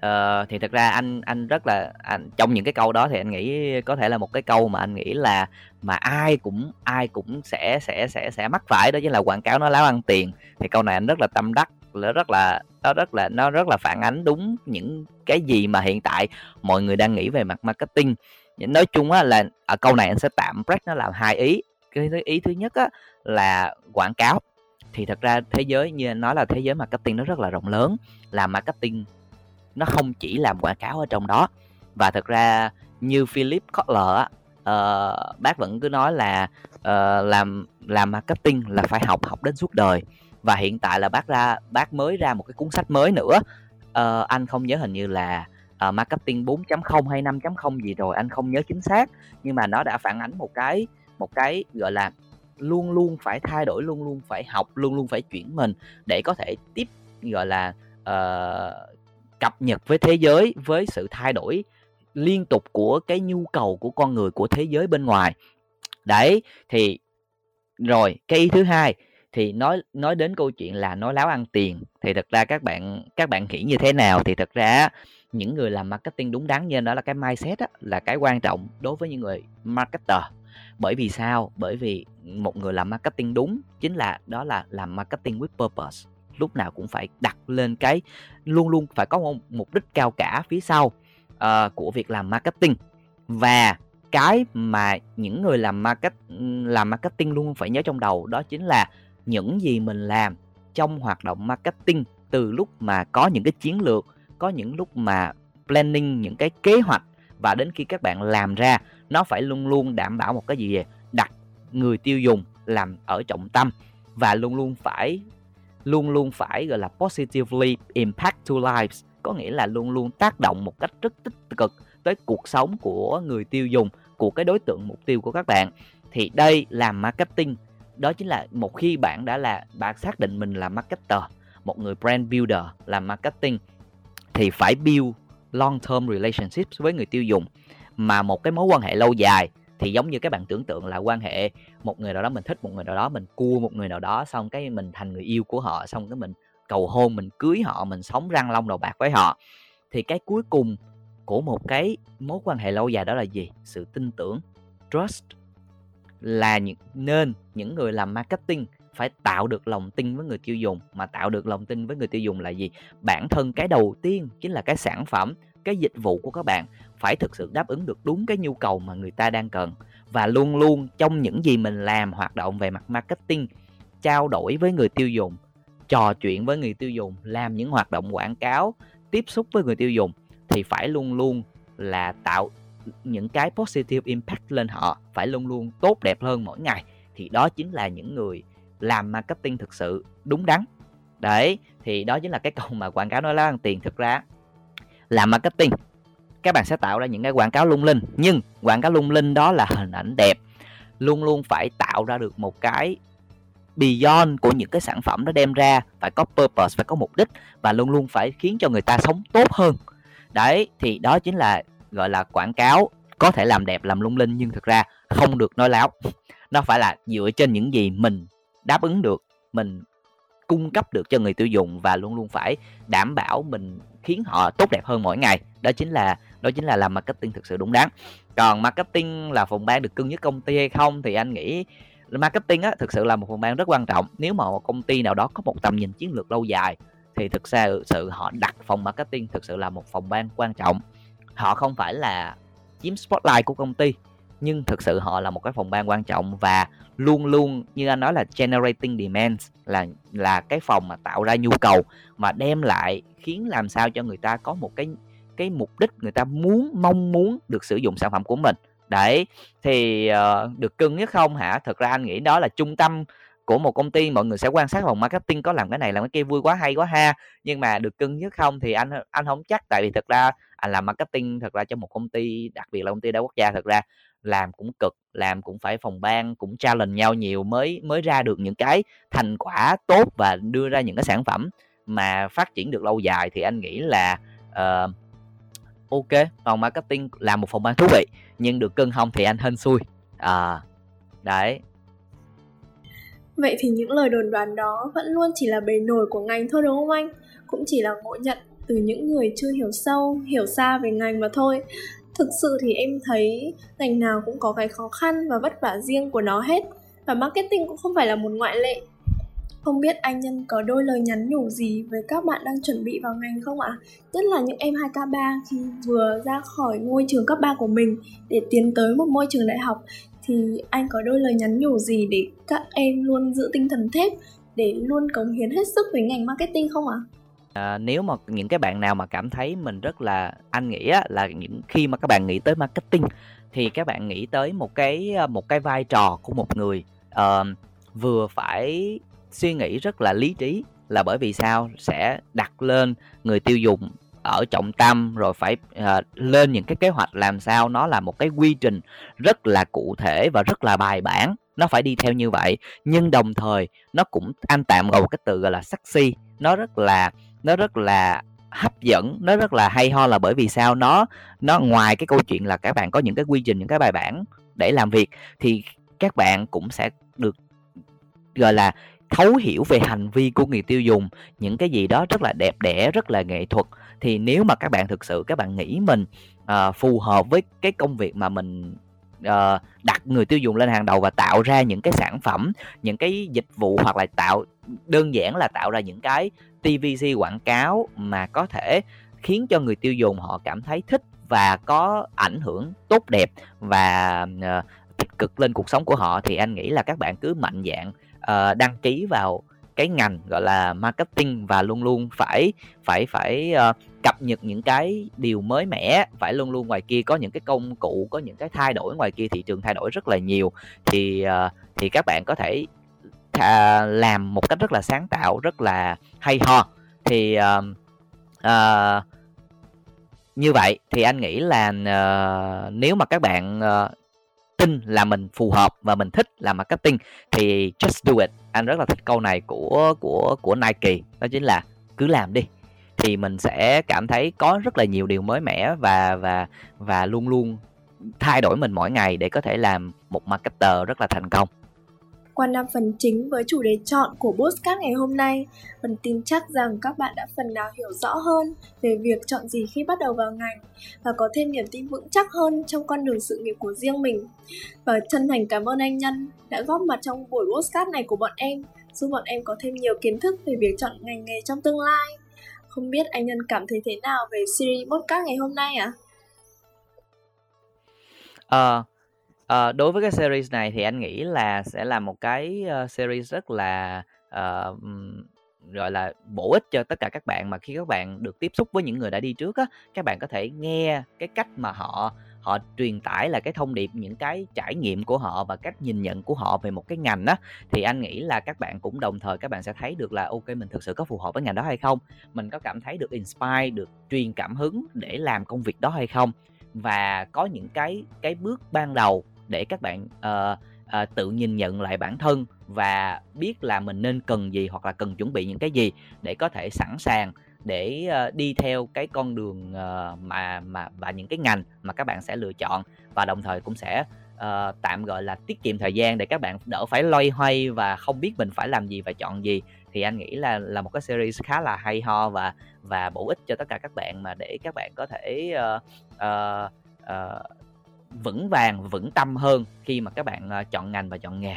Ờ, thì thật ra anh anh rất là anh trong những cái câu đó thì anh nghĩ có thể là một cái câu mà anh nghĩ là mà ai cũng ai cũng sẽ sẽ sẽ sẽ mắc phải đó chính là quảng cáo nó láo ăn tiền. Thì câu này anh rất là tâm đắc nó rất là nó rất là nó rất là phản ánh đúng những cái gì mà hiện tại mọi người đang nghĩ về mặt marketing. Nói chung á là ở câu này anh sẽ tạm break nó làm hai ý. Cái ý thứ nhất á là quảng cáo. Thì thật ra thế giới như anh nói là thế giới marketing nó rất là rộng lớn. Làm marketing nó không chỉ làm quảng cáo ở trong đó. Và thật ra như Philip Kotler á uh, bác vẫn cứ nói là uh, làm làm marketing là phải học học đến suốt đời. Và hiện tại là bác ra bác mới ra một cái cuốn sách mới nữa. Uh, anh không nhớ hình như là uh, marketing 4.0 hay 5.0 gì rồi anh không nhớ chính xác. Nhưng mà nó đã phản ánh một cái một cái gọi là luôn luôn phải thay đổi luôn luôn phải học luôn luôn phải chuyển mình để có thể tiếp gọi là uh, cập nhật với thế giới với sự thay đổi liên tục của cái nhu cầu của con người của thế giới bên ngoài. Đấy thì rồi cái ý thứ hai thì nói nói đến câu chuyện là nói láo ăn tiền thì thật ra các bạn các bạn nghĩ như thế nào? Thì thật ra những người làm marketing đúng đắn như đó là cái mindset đó, là cái quan trọng đối với những người marketer. Bởi vì sao? Bởi vì một người làm marketing đúng chính là đó là làm marketing with purpose lúc nào cũng phải đặt lên cái luôn luôn phải có một mục đích cao cả phía sau uh, của việc làm marketing. Và cái mà những người làm market làm marketing luôn phải nhớ trong đầu đó chính là những gì mình làm trong hoạt động marketing từ lúc mà có những cái chiến lược có những lúc mà planning những cái kế hoạch và đến khi các bạn làm ra nó phải luôn luôn đảm bảo một cái gì về đặt người tiêu dùng làm ở trọng tâm và luôn luôn phải luôn luôn phải, gọi là, positively impact to lives. Có nghĩa là luôn luôn tác động một cách rất tích cực tới cuộc sống của người tiêu dùng, của cái đối tượng mục tiêu của các bạn. Thì đây là marketing. Đó chính là một khi bạn đã là, bạn xác định mình là marketer, một người brand builder làm marketing, thì phải build long term relationships với người tiêu dùng. Mà một cái mối quan hệ lâu dài thì giống như các bạn tưởng tượng là quan hệ một người nào đó mình thích, một người nào đó mình cua, một người nào đó xong cái mình thành người yêu của họ, xong cái mình cầu hôn, mình cưới họ, mình sống răng long đầu bạc với họ. Thì cái cuối cùng của một cái mối quan hệ lâu dài đó là gì? Sự tin tưởng, trust là những, nên những người làm marketing phải tạo được lòng tin với người tiêu dùng. Mà tạo được lòng tin với người tiêu dùng là gì? Bản thân cái đầu tiên chính là cái sản phẩm cái dịch vụ của các bạn phải thực sự đáp ứng được đúng cái nhu cầu mà người ta đang cần. Và luôn luôn trong những gì mình làm, hoạt động về mặt marketing, trao đổi với người tiêu dùng, trò chuyện với người tiêu dùng, làm những hoạt động quảng cáo, tiếp xúc với người tiêu dùng thì phải luôn luôn là tạo những cái positive impact lên họ, phải luôn luôn tốt đẹp hơn mỗi ngày. Thì đó chính là những người làm marketing thực sự đúng đắn. Đấy, thì đó chính là cái câu mà quảng cáo nói là ăn tiền, thực ra làm marketing. Các bạn sẽ tạo ra những cái quảng cáo lung linh, nhưng quảng cáo lung linh đó là hình ảnh đẹp. Luôn luôn phải tạo ra được một cái beyond của những cái sản phẩm nó đem ra, phải có purpose, phải có mục đích và luôn luôn phải khiến cho người ta sống tốt hơn. Đấy, thì đó chính là, gọi là, quảng cáo có thể làm đẹp, làm lung linh, nhưng thực ra không được nói láo. Nó phải là dựa trên những gì mình đáp ứng được, mình cung cấp được cho người tiêu dùng và luôn luôn phải đảm bảo mình khiến họ tốt đẹp hơn mỗi ngày. Đó chính là, đó chính là làm marketing thực sự đúng đắn. Còn marketing là phòng ban được cưng nhất công ty hay không thì anh nghĩ marketing á, thực sự là một phòng ban rất quan trọng. Nếu mà một công ty nào đó có một tầm nhìn chiến lược lâu dài, thì thực ra sự họ đặt phòng marketing thực sự là một phòng ban quan trọng. Họ không phải là chiếm spotlight của công ty nhưng thực sự họ là một cái phòng ban quan trọng và luôn luôn như anh nói là generating demand là là cái phòng mà tạo ra nhu cầu mà đem lại khiến làm sao cho người ta có một cái cái mục đích người ta muốn mong muốn được sử dụng sản phẩm của mình. Đấy thì uh, được cưng nhất không hả? Thực ra anh nghĩ đó là trung tâm của một công ty mọi người sẽ quan sát phòng marketing có làm cái này làm cái kia vui quá hay quá ha. Nhưng mà được cưng nhất không thì anh anh không chắc. Tại vì thật ra anh làm marketing thật ra cho một công ty đặc biệt là công ty đa quốc gia thật ra làm cũng cực làm cũng phải phòng ban cũng challenge nhau nhiều mới mới ra được những cái thành quả tốt và đưa ra những cái sản phẩm mà phát triển được lâu dài thì anh nghĩ là uh, ok phòng marketing là một phòng ban thú vị nhưng được cưng không thì anh hên xui à đấy Vậy thì những lời đồn đoán đó vẫn luôn chỉ là bề nổi của ngành thôi đúng không anh? Cũng chỉ là ngộ nhận từ những người chưa hiểu sâu, hiểu xa về ngành mà thôi. Thực sự thì em thấy ngành nào cũng có cái khó khăn và vất vả riêng của nó hết và marketing cũng không phải là một ngoại lệ. Không biết anh Nhân có đôi lời nhắn nhủ gì với các bạn đang chuẩn bị vào ngành không ạ? Nhất là những em 2K3 khi vừa ra khỏi ngôi trường cấp 3 của mình để tiến tới một môi trường đại học thì anh có đôi lời nhắn nhủ gì để các em luôn giữ tinh thần thép để luôn cống hiến hết sức với ngành marketing không ạ? À, À, nếu mà những cái bạn nào mà cảm thấy mình rất là anh nghĩ á, là những khi mà các bạn nghĩ tới marketing thì các bạn nghĩ tới một cái à, một cái vai trò của một người uh, vừa phải suy nghĩ rất là lý trí là bởi vì sao? Sẽ đặt lên người tiêu dùng ở trọng tâm rồi phải uh, lên những cái kế hoạch làm sao nó là một cái quy trình rất là cụ thể và rất là bài bản nó phải đi theo như vậy. Nhưng đồng thời nó cũng anh tạm gọi một cái từ gọi là sexy nó rất là nó rất là hấp dẫn nó rất là hay ho là bởi vì sao? Nó nó ngoài cái câu chuyện là các bạn có những cái quy trình những cái bài bản để làm việc thì các bạn cũng sẽ được gọi là thấu hiểu về hành vi của người tiêu dùng những cái gì đó rất là đẹp đẽ rất là nghệ thuật. Thì nếu mà các bạn thực sự các bạn nghĩ mình uh, phù hợp với cái công việc mà mình uh, đặt người tiêu dùng lên hàng đầu và tạo ra những cái sản phẩm những cái dịch vụ hoặc là tạo đơn giản là tạo ra những cái TVC quảng cáo mà có thể khiến cho người tiêu dùng họ cảm thấy thích và có ảnh hưởng tốt đẹp và uh, tích cực lên cuộc sống của họ thì anh nghĩ là các bạn cứ mạnh dạng uh, ờ, đăng ký vào cái ngành gọi là marketing và luôn luôn phải phải phải uh, cập nhật những cái điều mới mẻ phải luôn luôn ngoài kia có những cái công cụ có những cái thay đổi ngoài kia thị trường thay đổi rất là nhiều. Thì uh, thì các bạn có thể uh, làm một cách rất là sáng tạo rất là hay ho. Thì uh, uh, như vậy thì anh nghĩ là uh, nếu mà các bạn uh, tin là mình phù hợp và mình thích làm marketing, thì just do it. Anh rất là thích câu này của của của Nike. Đó chính là cứ làm đi. Thì mình sẽ cảm thấy có rất là nhiều điều mới mẻ và và và luôn luôn thay đổi mình mỗi ngày để có thể làm một marketer rất là thành công qua năm phần chính với chủ đề chọn của Postcard ngày hôm nay, mình tin chắc rằng các bạn đã phần nào hiểu rõ hơn về việc chọn gì khi bắt đầu vào ngành và có thêm niềm tin vững chắc hơn trong con đường sự nghiệp của riêng mình. Và chân thành cảm ơn anh Nhân đã góp mặt trong buổi Postcard này của bọn em, giúp bọn em có thêm nhiều kiến thức về việc chọn ngành nghề trong tương lai. Không biết anh Nhân cảm thấy thế nào về series Postcard ngày hôm nay ạ? À? Uh, Ờ, đối với cái series này thì anh nghĩ là sẽ là một cái, ờ, series rất là, ờ, gọi là, bổ ích cho tất cả các bạn mà khi các bạn được tiếp xúc với những người đã đi trước á, các bạn có thể nghe cái cách mà họ họ truyền tải là cái thông điệp, những cái trải nghiệm của họ và cách nhìn nhận của họ về một cái ngành á, thì anh nghĩ là các bạn cũng đồng thời các bạn sẽ thấy được là ok mình thực sự có phù hợp với ngành đó hay không? Mình có cảm thấy được inspire, được truyền cảm hứng để làm công việc đó hay không? Và có những cái cái bước ban đầu để các bạn uh, uh, tự nhìn nhận lại bản thân và biết là mình nên cần gì hoặc là cần chuẩn bị những cái gì để có thể sẵn sàng để uh, đi theo cái con đường uh, mà mà và những cái ngành mà các bạn sẽ lựa chọn. Và đồng thời cũng sẽ uh, tạm gọi là tiết kiệm thời gian để các bạn đỡ phải loay hoay và không biết mình phải làm gì và chọn gì. Thì anh nghĩ là là một cái series khá là hay ho và và bổ ích cho tất cả các bạn mà để các bạn có thể uh, uh, uh, vững vàng vững tâm hơn khi mà các bạn ờ, chọn ngành và chọn nghề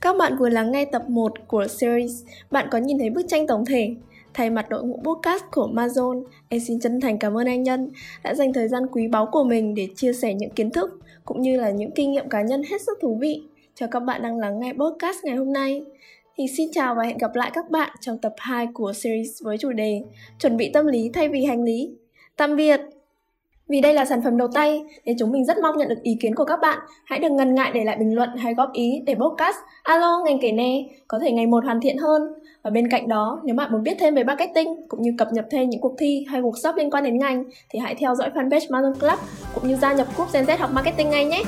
Các bạn vừa lắng nghe tập 1 của series Bạn có nhìn thấy bức tranh tổng thể? Thay mặt đội ngũ podcast của Amazon, em xin chân thành cảm ơn anh Nhân đã dành thời gian quý báu của mình để chia sẻ những kiến thức cũng như là những kinh nghiệm cá nhân hết sức thú vị cho các bạn đang lắng nghe podcast ngày hôm nay. Thì xin chào và hẹn gặp lại các bạn trong tập 2 của series với chủ đề Chuẩn bị tâm lý thay vì hành lý. Tạm biệt! Vì đây là sản phẩm đầu tay nên chúng mình rất mong nhận được ý kiến của các bạn. Hãy đừng ngần ngại để lại bình luận hay góp ý để podcast Alo ngành kể nè có thể ngày một hoàn thiện hơn. Và bên cạnh đó, nếu bạn muốn biết thêm về marketing cũng như cập nhật thêm những cuộc thi hay workshop liên quan đến ngành thì hãy theo dõi fanpage Marathon Club cũng như gia nhập group Gen Z học marketing ngay nhé.